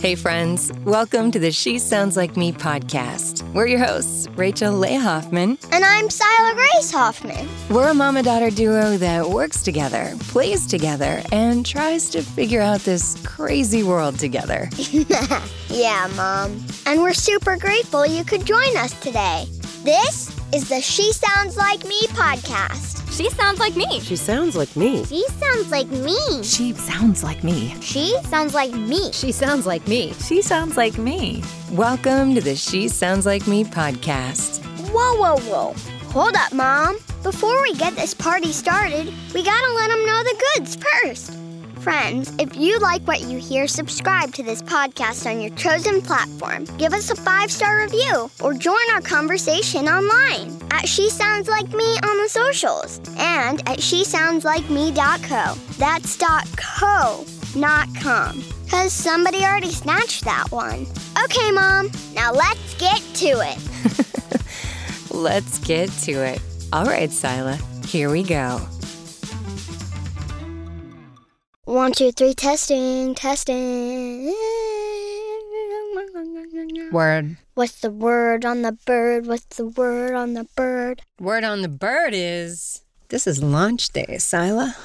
Hey, friends, welcome to the She Sounds Like Me podcast. We're your hosts, Rachel Leigh Hoffman. And I'm Sila Grace Hoffman. We're a mama daughter duo that works together, plays together, and tries to figure out this crazy world together. yeah, Mom. And we're super grateful you could join us today. This is the She Sounds Like Me podcast. She sounds like me. She sounds like me. She sounds like me. She sounds like me. She sounds like me. She sounds like me. She sounds like me. Welcome to the She Sounds Like Me podcast. Whoa, whoa, whoa. Hold up, Mom. Before we get this party started, we gotta let them know the goods first. Friends, if you like what you hear, subscribe to this podcast on your chosen platform. Give us a five star review or join our conversation online at She Sounds Like Me on the socials and at SheSoundsLikeMe.co. That's dot .co, not com. Because somebody already snatched that one. Okay, Mom, now let's get to it. Let's get to it. All right, Sila, here we go. One, two, three, testing, testing. Word. What's the word on the bird? What's the word on the bird? Word on the bird is this is launch day, Sila.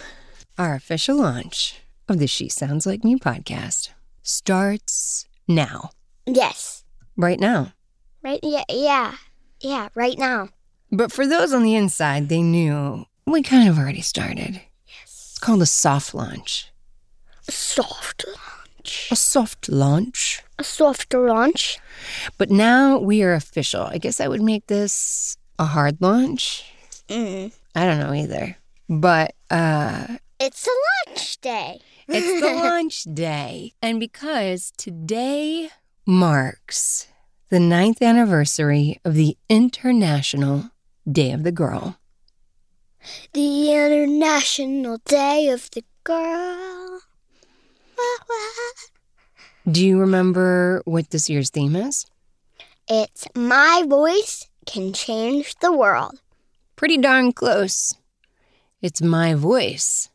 Our official launch of the She Sounds Like Me podcast starts now. Yes. Right now. Right? Yeah, yeah. Yeah, right now. But for those on the inside, they knew we kind of already started. Yes. It's called a soft launch. A soft launch. A soft launch. A soft launch. But now we are official. I guess I would make this a hard launch. Mm. I don't know either. But uh It's a launch day. it's the launch day. And because today marks the ninth anniversary of the International Day of the Girl. The International Day of the Girl. Do you remember what this year's theme is? It's My Voice Can Change the World. Pretty darn close. It's my voice,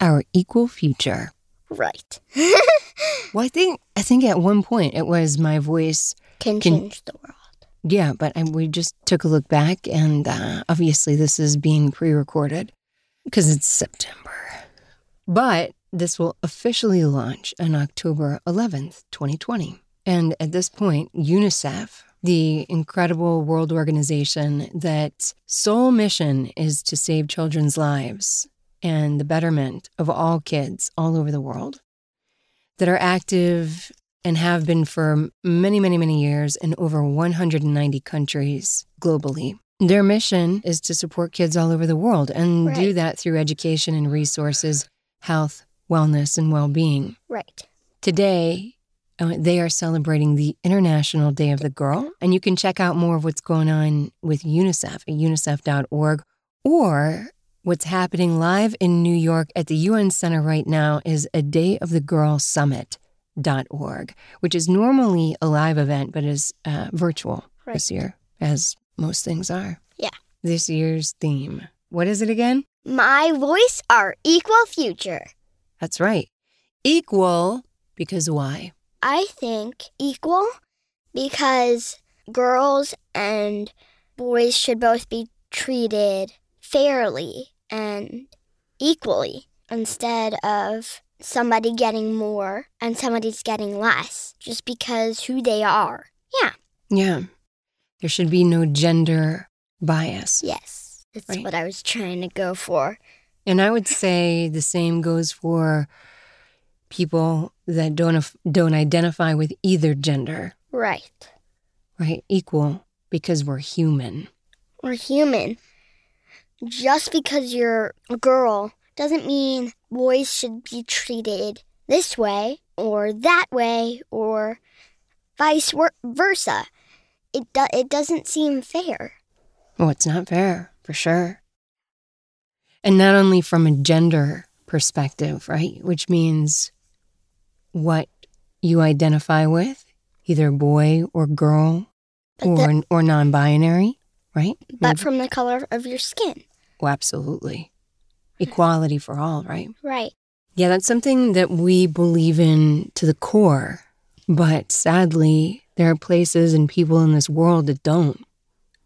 our equal future. Right. Well, I think I think at one point it was my voice. Can Can- change the world. Yeah, but I, we just took a look back, and uh, obviously this is being pre-recorded because it's September. But this will officially launch on October 11th, 2020. And at this point, UNICEF, the incredible world organization that sole mission is to save children's lives and the betterment of all kids all over the world, that are active and have been for many, many, many years in over 190 countries globally. Their mission is to support kids all over the world and do that through education and resources, health, wellness, and well being. Right. Today, uh, they are celebrating the International Day of the Girl, and you can check out more of what's going on with UNICEF at unicef.org or what's happening live in New York at the UN Center right now is a Day of the Girl Summit.org, which is normally a live event but is uh, virtual this year, as most things are. Yeah. This year's theme. What is it again? My Voice, Our Equal Future. That's right. Equal because why? I think equal because girls and boys should both be treated fairly and equally instead of somebody getting more and somebody's getting less just because who they are. Yeah, Yeah. There should be no gender bias. yes. That's Right. what I was trying to go for. And I would say the same goes for people that don't don't identify with either gender, Right. right? Equal because we're human. We're human. Just because you're a girl doesn't mean boys should be treated this way or that way or vice versa. It do- it doesn't seem fair. Well, it's not fair, for sure. And not only from a gender perspective, right? Which means what you identify with, either boy or girl But, or the- or non-binary, right? but from the color of your skin. Oh, absolutely. Equality for all, right? Right. Yeah, that's something that we believe in to the core But sadly, there are places and people in this world that don't.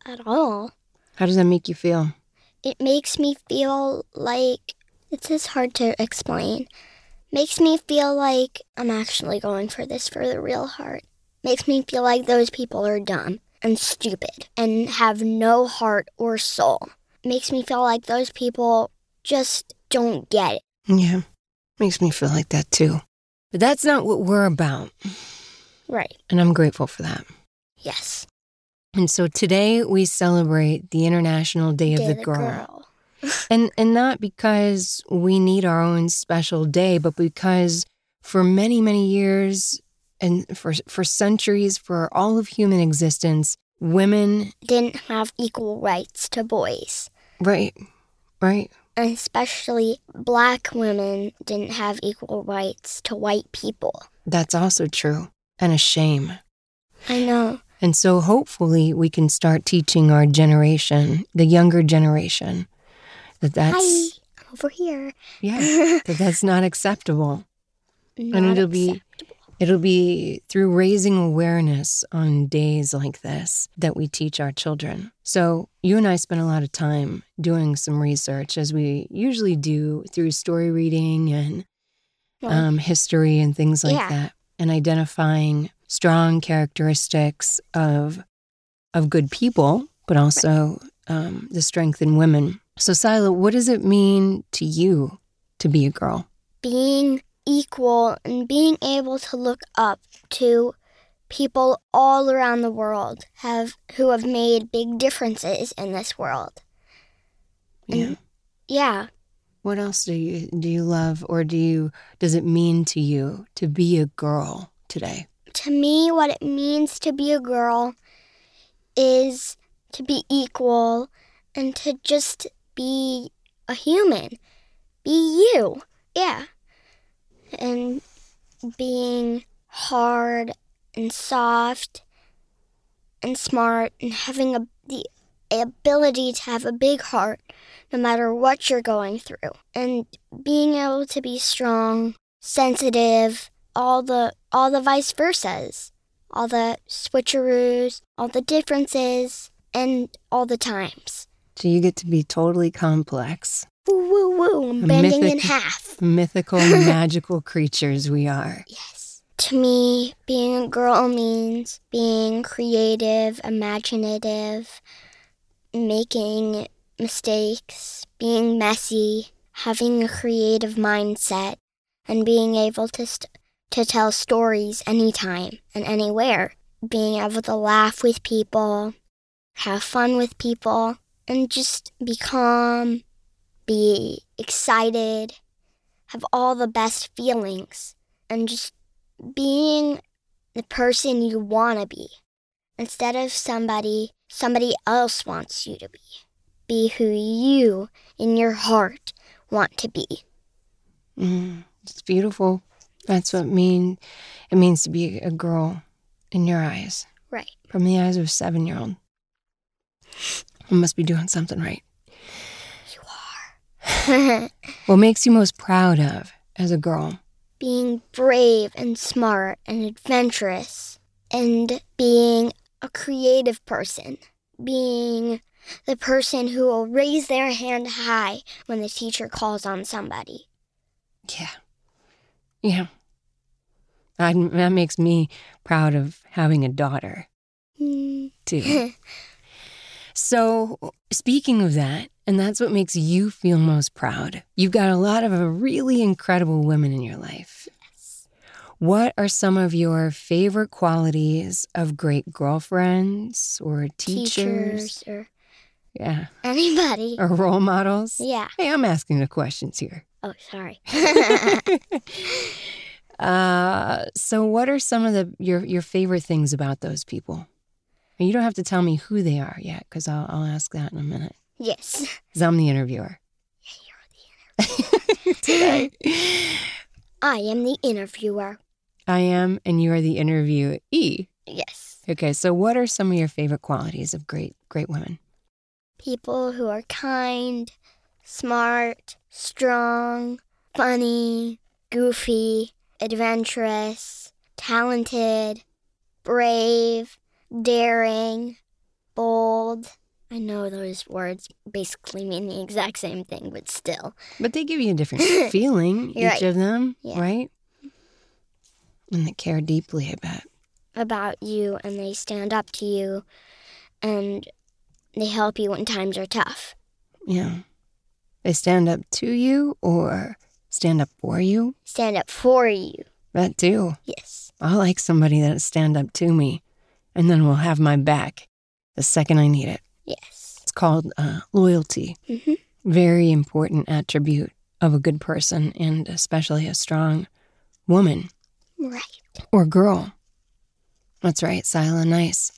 At all. How does that make you feel? It makes me feel like it's just hard to explain. Makes me feel like I'm actually going for this for the real heart. Makes me feel like those people are dumb and stupid and have no heart or soul. Makes me feel like those people just don't get it. Yeah, makes me feel like that too. But that's not what we're about. Right. And I'm grateful for that. Yes. And so today we celebrate the International Day of Day the, Girl. and and not because we need our own special day, but because for many, many years and for for centuries, for all of human existence, women Didn't have equal rights to boys. right, right, And especially black women didn't have equal rights to white people. that's also true. And a shame. I know. And so hopefully we can start teaching our generation, the younger generation, that that's Hi. I'm over here. yeah, that that's not acceptable. and Not it'll be acceptable. it'll be through raising awareness on days like this that we teach our children. So you and I spent a lot of time doing some research as we usually do through story reading and um, history and things like Yeah. that, and identifying strong characteristics of of good people, but also um, the strength in women. So, Sila, what does it mean to you to be a girl? being equal and being able to look up to people all around the world have who have made big differences in this world. Yeah. And- Yeah, What else do you do you love, or do you does it mean to you to be a girl today? To me, what it means to be a girl is to be equal and to just be a human. Be you. Yeah. And being hard and soft and smart and having a, the ability to have a big heart no matter what you're going through. And being able to be strong, sensitive, all the all the vice versas, all the switcheroos, all the differences, and all the times. So you get to be totally complex, Woo woo woo! I'm bending in half. mythical, magical creatures we are. Yes. To me, being a girl means being creative, imaginative, making mistakes, being messy, having a creative mindset, and being able to st- to tell stories anytime and anywhere. Being able to laugh with people, have fun with people, and just be calm, be excited, have all the best feelings, and just being the person you want to be instead of somebody somebody else wants you to be. Be who you in your heart want to be. Mm, it's beautiful. That's what mean it means to be a girl in your eyes, Right. from the eyes of a seven year old. I must be doing something right. You are. What makes you most proud of as a girl? being brave and smart and adventurous and being a creative person. Being the person who will raise their hand high when the teacher calls on somebody. Yeah. Yeah. I, that makes me proud of having a daughter, Hmm. too. so, speaking of that, and that's what makes you feel most proud, you've got a lot of really incredible women in your life. What are some of your favorite qualities of great girlfriends or teachers? teachers or Yeah. anybody. Or role models? Yeah. Hey, I'm asking the questions here. Oh, sorry. Uh, so what are some of the your your favorite things about those people? And you don't have to tell me who they are yet, because I'll I'll ask that in a minute. yes. Because I'm the interviewer. Yeah, you're the interviewer. Today. I am the interviewer. I am, and you are the interviewee. Yes. Okay, so what are some of your favorite qualities of great great women? People who are kind, smart, strong, funny, goofy, adventurous, talented, brave, daring, bold. I know those words basically mean the exact same thing, but still. But they give you a different feeling, each right. of them, Yeah. right? And they care deeply, I bet. about you and they stand up to you and they help you when times are tough. Yeah. They stand up to you or stand up for you. Stand up for you. That too. Yes. I like somebody that stand up to me and then will have my back the second I need it. Yes. It's called uh, loyalty. Mhm. Very important attribute of a good person and especially a strong woman Right. or girl. That's right, Sila. Nice.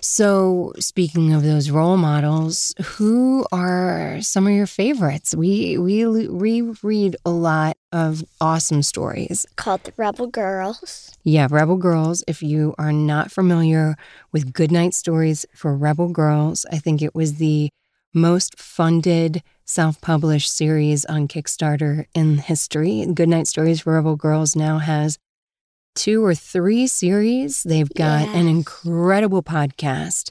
So, speaking of those role models, who are some of your favorites? We we reread a lot of awesome stories. Called the Rebel Girls. Yeah, Rebel Girls. If you are not familiar with Goodnight Stories for Rebel Girls, I think it was the most funded self-published series on Kickstarter in history. Goodnight Stories for Rebel Girls now has two or three series. They've got an incredible podcast.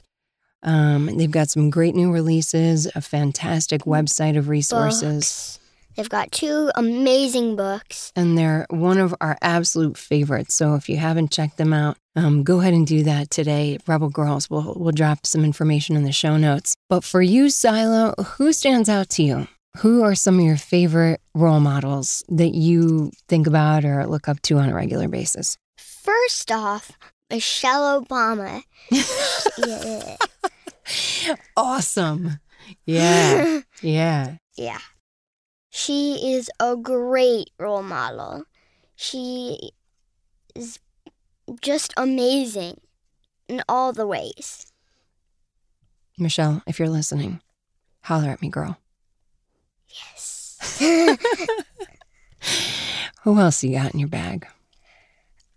Um, they've got some great new releases, a fantastic website of resources. Books. They've got two amazing books. and they're one of our absolute favorites. So if you haven't checked them out, um, go ahead and do that today. Rebel Girls, we'll, we'll drop some information in the show notes. But for you, Silo, who stands out to you? Who are some of your favorite role models that you think about or look up to on a regular basis? First off, Michelle Obama. yeah. Awesome. Yeah. Yeah. yeah. She is a great role model. She is just amazing in all the ways. Michelle, if you're listening, holler at me, girl. Yes. Who else you got in your bag?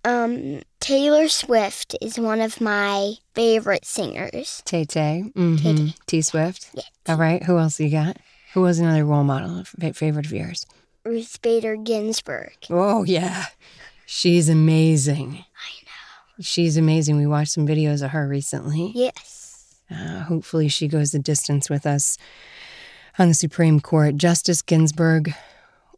um, Taylor Swift is one of my favorite singers. Tay Tay. Mm-hmm. T Swift. Yeah. All right. Who else you got? Who was another role model, favorite of yours? Ruth Bader Ginsburg. Oh, yeah. She's amazing. I know. She's amazing. We watched some videos of her recently. Yes. Uh, hopefully, she goes the distance with us on the Supreme Court. Justice Ginsburg,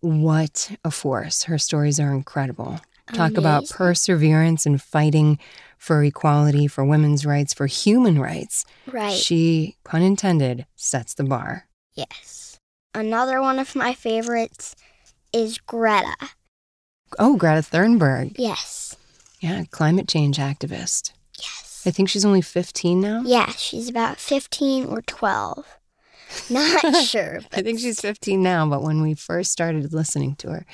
what a force. Her stories are incredible. Talk about perseverance and fighting for equality, for women's rights, for human rights. Right. She, pun intended, sets the bar. yes. Another one of my favorites is Greta. Oh, Greta Thunberg. Yes. Yeah, climate change activist. Yes. I think she's only 15 now. Yeah, she's about 15 or 12. Not sure. I think she's 15 now, but when we first started listening to her,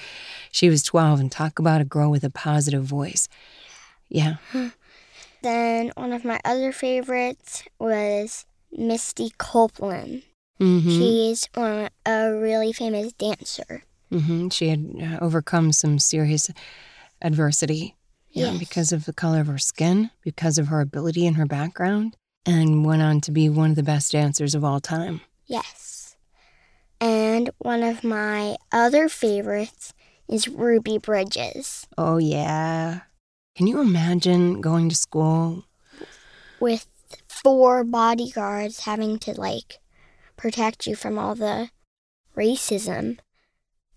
she was 12 and talk about a girl with a positive voice. Yeah. Then one of my other favorites was Misty Copeland. Mm-hmm. She's one, a really famous dancer. hmm She had uh, overcome some serious adversity yeah, Yes. because of the color of her skin, because of her ability and her background, and went on to be one of the best dancers of all time. Yes. And one of my other favorites is Ruby Bridges Oh, yeah. Can you imagine going to school? with four bodyguards having to like protect you from all the racism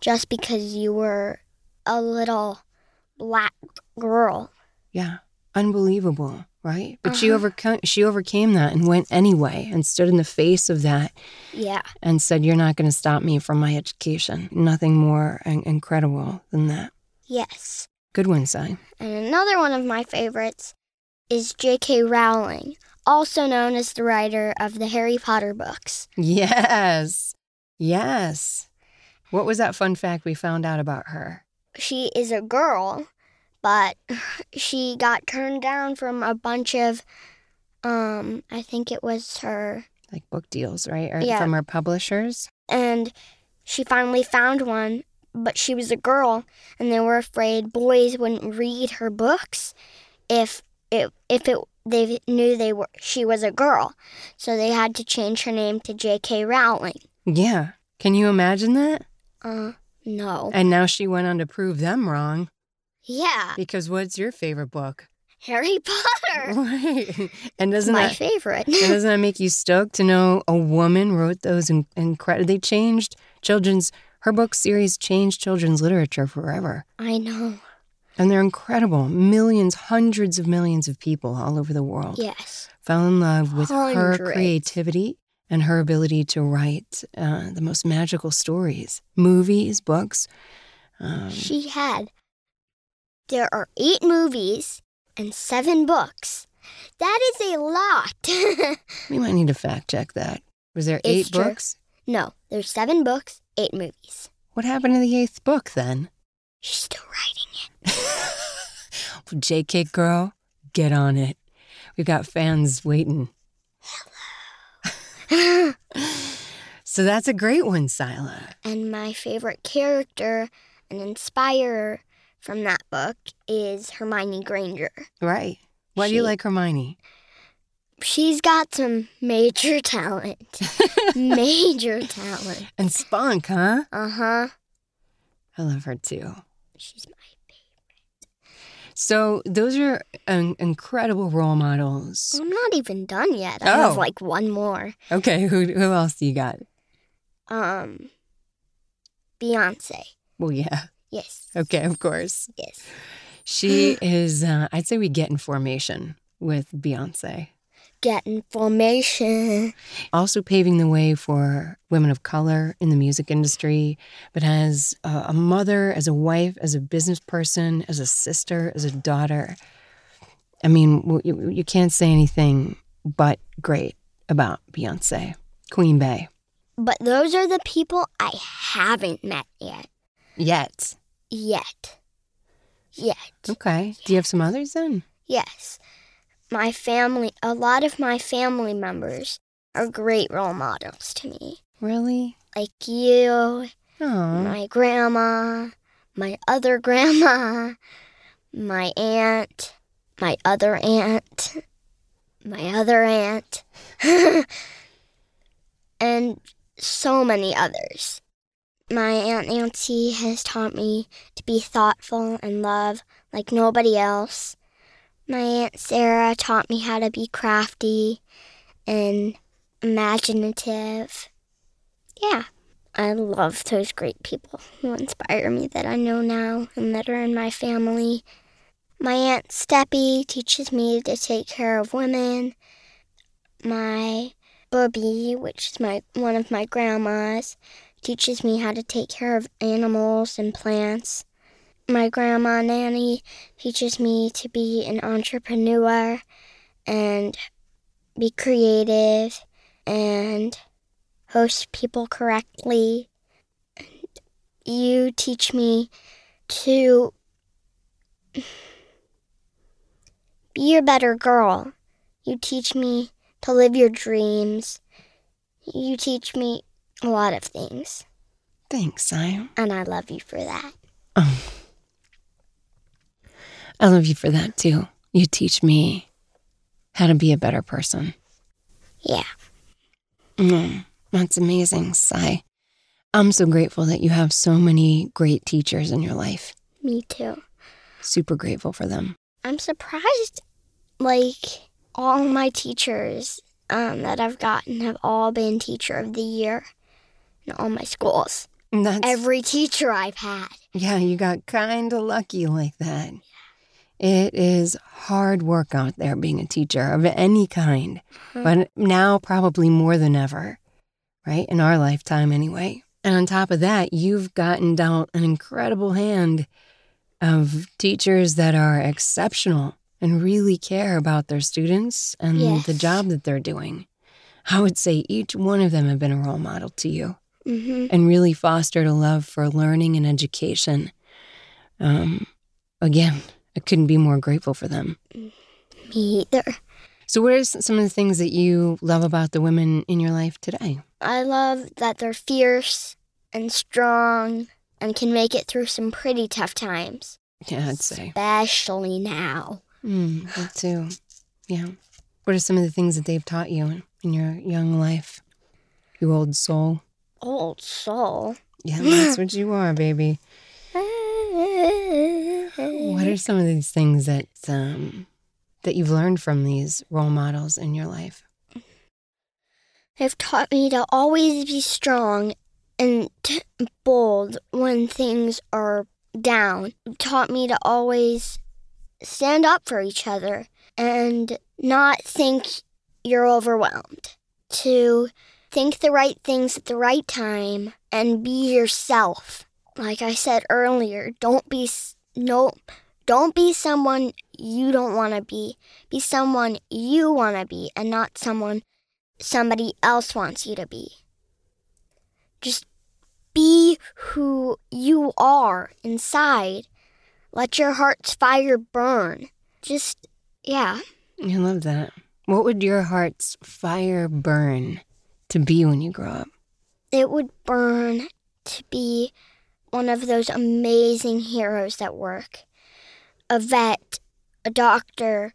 just because you were a little black girl. Yeah, unbelievable, right? But she Uh-huh. overcame she overcame that and went anyway and stood in the face of that Yeah. and said, "You're not going to stop me from my education." Nothing more in- incredible than that. Yes. Good one, Si. And another one of my favorites is J.K. Rowling, also known as the writer of the Harry Potter books. Yes, yes. What was that fun fact we found out about her? She is a girl, but she got turned down from a bunch of, um, I think it was her, Like book deals, right? Or Yeah. from her publishers. and she finally found one, but she was a girl, and they were afraid boys wouldn't read her books if it if it they knew they were she was a girl, so they had to change her name to J.K. Rowling. Yeah. Can you imagine that? Uh, no. And now she went on to prove them wrong. Yeah, Because what's your favorite book? Harry Potter. Right. And doesn't my that favorite. doesn't that make you stoked to know a woman wrote those in- incredible? They changed children's. Her book series changed children's literature forever, I know. and they're incredible. Millions, hundreds of millions of people all over the world Yes. fell in love with her creativity and her ability to write uh, the most magical stories, movies, books. Um, She had. There are eight movies and seven books. That is a lot. we might need to fact check that. Was there It's eight true. books? no, there's seven books, eight movies. What happened to the eighth book then? She's still writing it. JK girl, get on it. We've got fans waiting. it. So that's a great one, Sila. and my favorite character and inspirer from that book is Hermione Granger. Right. Why do you like Hermione? She's got some major talent. major talent. And Spunk, huh? Uh huh. I love her too. She's my favorite. So those are um, incredible role models. I'm not even done yet. I Oh. have like one more. Okay, who who else do you got? Um, Beyonce. Well, yeah. Yes. Okay, of course. Yes. She is. Uh, I'd say we get in formation with Beyonce. Get information. also paving the way for women of color in the music industry, but as a, a mother, as a wife, as a business person, as a sister, as a daughter. I mean, you, you can't say anything but great about Beyonce, Queen Bey. But those are the people I haven't met yet. Yet. Yet. Yet. Okay. Do you have some others then? Yes. My family, a lot of my family members are great role models to me. Really? Like you, Oh. my grandma, my other grandma, my aunt, my other aunt, my other aunt, and so many others. My Aunt Nancy has taught me to be thoughtful and love like nobody else. My Aunt Sarah taught me how to be crafty and imaginative. Yeah. I love those great people who inspire me that I know now and that are in my family. My Aunt Steppy teaches me to take care of women. My Bubby, which is my one of my grandmas, teaches me how to take care of animals and plants. My grandma Nanny teaches me to be an entrepreneur and be creative and host people correctly. And you teach me to be a better girl. You teach me to live your dreams. You teach me a lot of things, Thanks, Sam. and I love you for that. Oh. I love you for that too. You teach me how to be a better person. Yeah. Mm, that's amazing, Sai. I'm so grateful that you have so many great teachers in your life. Me too. Super grateful for them. I'm surprised, like, all my teachers um, that I've gotten have all been Teacher of the Year in all my schools. And That's Every teacher I've had. yeah, you got kind of lucky like that. It is hard work out there being a teacher of any kind, mm-hmm. but now probably more than ever, right? In our lifetime, anyway. And on top of that, you've gotten dealt an incredible hand of teachers that are exceptional and really care about their students and the job that they're doing. I would say each one of them have been a role model to you hmm and really fostered a love for learning and education. Um, again, I couldn't be more grateful for them. Me either. So, what are some of the things that you love about the women in your life today? I love that they're fierce and strong and can make it through some pretty tough times, Yeah, I'd say. especially now. Mm, that too. Yeah. What are some of the things that they've taught you in your young life? You old soul. Old soul. Yeah, that's what you are, baby. what are some of these things that um, that you've learned from these role models in your life? They've taught me to always be strong and t- bold when things are down. Taught me to always stand up for each other and not think you're overwhelmed. To think the right things at the right time and be yourself. Like I said earlier, don't be no don't be someone you don't want to be. Be someone you want to be and not someone somebody else wants you to be. Just be who you are inside. Let your heart's fire burn. Just, yeah. I love that. What would your heart's fire burn to be when you grow up? It would burn to be one of those amazing heroes that work a vet, a doctor,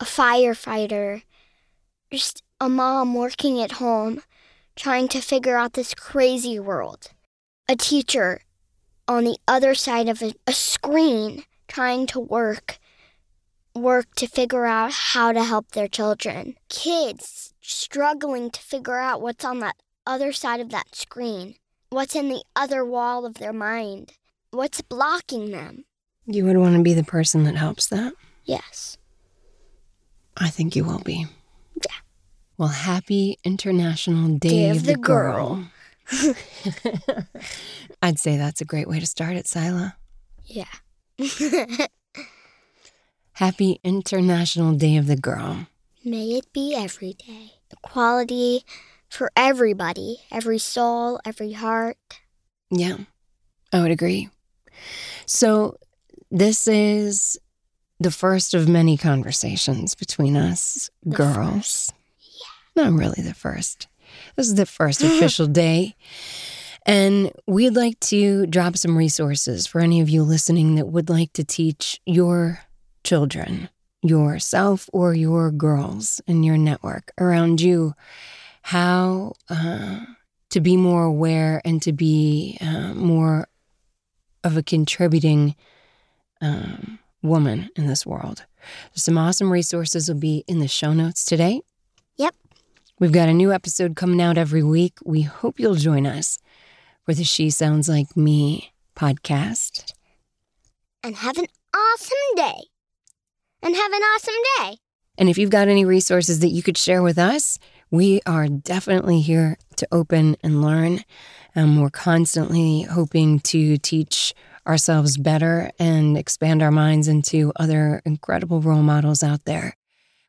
a firefighter, just a mom working at home trying to figure out this crazy world, a teacher on the other side of a, a screen trying to work work to figure out how to help their children. Kids struggling to figure out what's on that other side of that screen, what's in the other wall of their mind, what's blocking them. You would want to be the person that helps that? Yes. I think you will be. Yeah. Well, happy International Day, Day of the, the Girl. I'd say that's a great way to start it, Sila. Yeah. Happy International Day of the Girl. May it be every day. Equality for everybody, every soul, every heart. Yeah, I would agree. So, this is the first of many conversations between us The girls. first. Not really the first. This is the first official day. And we'd like to drop some resources for any of you listening that would like to teach your children, yourself, or your girls in your network around you how uh, to be more aware and to be uh, more of a contributing um, woman in this world. Some awesome resources will be in the show notes today. Yep. We've got a new episode coming out every week. We hope you'll join us for the She Sounds Like Me podcast. And have an awesome day. And have an awesome day. And if you've got any resources that you could share with us, we are definitely here to open and learn. Um, we're constantly hoping to teach ourselves better and expand our minds into other incredible role models out there.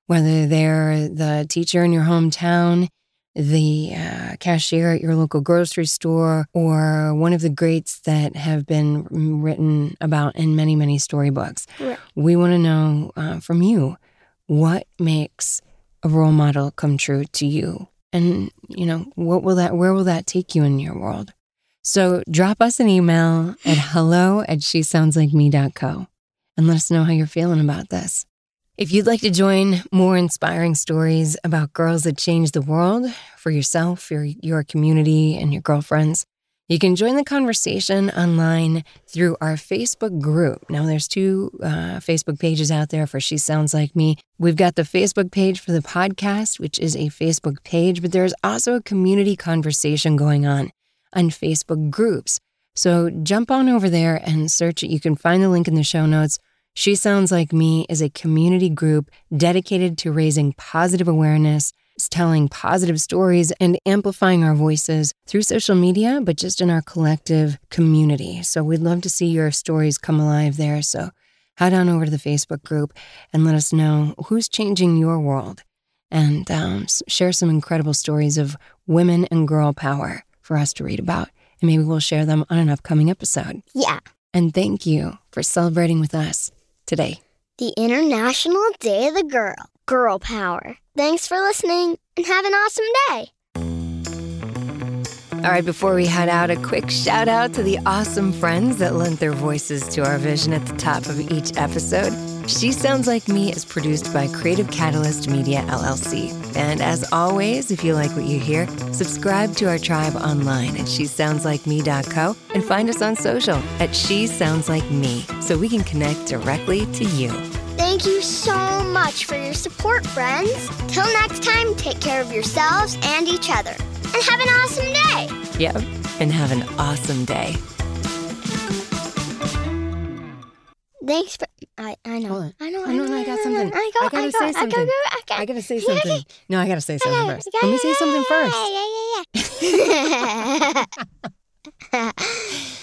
Whether they're the teacher in your hometown, the uh, cashier at your local grocery store, or one of the greats that have been written about in many, many storybooks. Right. We want to know uh, from you what makes a role model come true to you and you know what will that where will that take you in your world so drop us an email at hello at she sounds like me.co and let us know how you're feeling about this if you'd like to join more inspiring stories about girls that change the world for yourself your your community and your girlfriends you can join the conversation online through our Facebook group. Now, there's two uh, Facebook pages out there for She Sounds Like Me. We've got the Facebook page for the podcast, which is a Facebook page, but there's also a community conversation going on on Facebook groups. So jump on over there and search it. You can find the link in the show notes. She Sounds Like Me is a community group dedicated to raising positive awareness telling positive stories and amplifying our voices through social media, but just in our collective community. So we'd love to see your stories come alive there. So head on over to the Facebook group and let us know who's changing your world and um, share some incredible stories of women and girl power for us to read about. And maybe we'll share them on an upcoming episode. Yeah. And thank you for celebrating with us today. The International Day of the Girl. Girl Power. Thanks for listening and have an awesome day. All right, before we head out, a quick shout out to the awesome friends that lent their voices to our vision at the top of each episode. She Sounds Like Me is produced by Creative Catalyst Media LLC. And as always, if you like what you hear, subscribe to our tribe online at shesoundslikeme.co and find us on social at She Sounds Like Me so we can connect directly to you. Thank you so much for your support, friends. Till next time, take care of yourselves and each other. And have an awesome day. Yep. And have an awesome day. Thanks for. I, I know. I know. I know. I got something. I, go, I gotta I go, say something. I, go, I, go, I, gotta say something. No, I gotta say something first. Let me say something first. Yeah, yeah, yeah.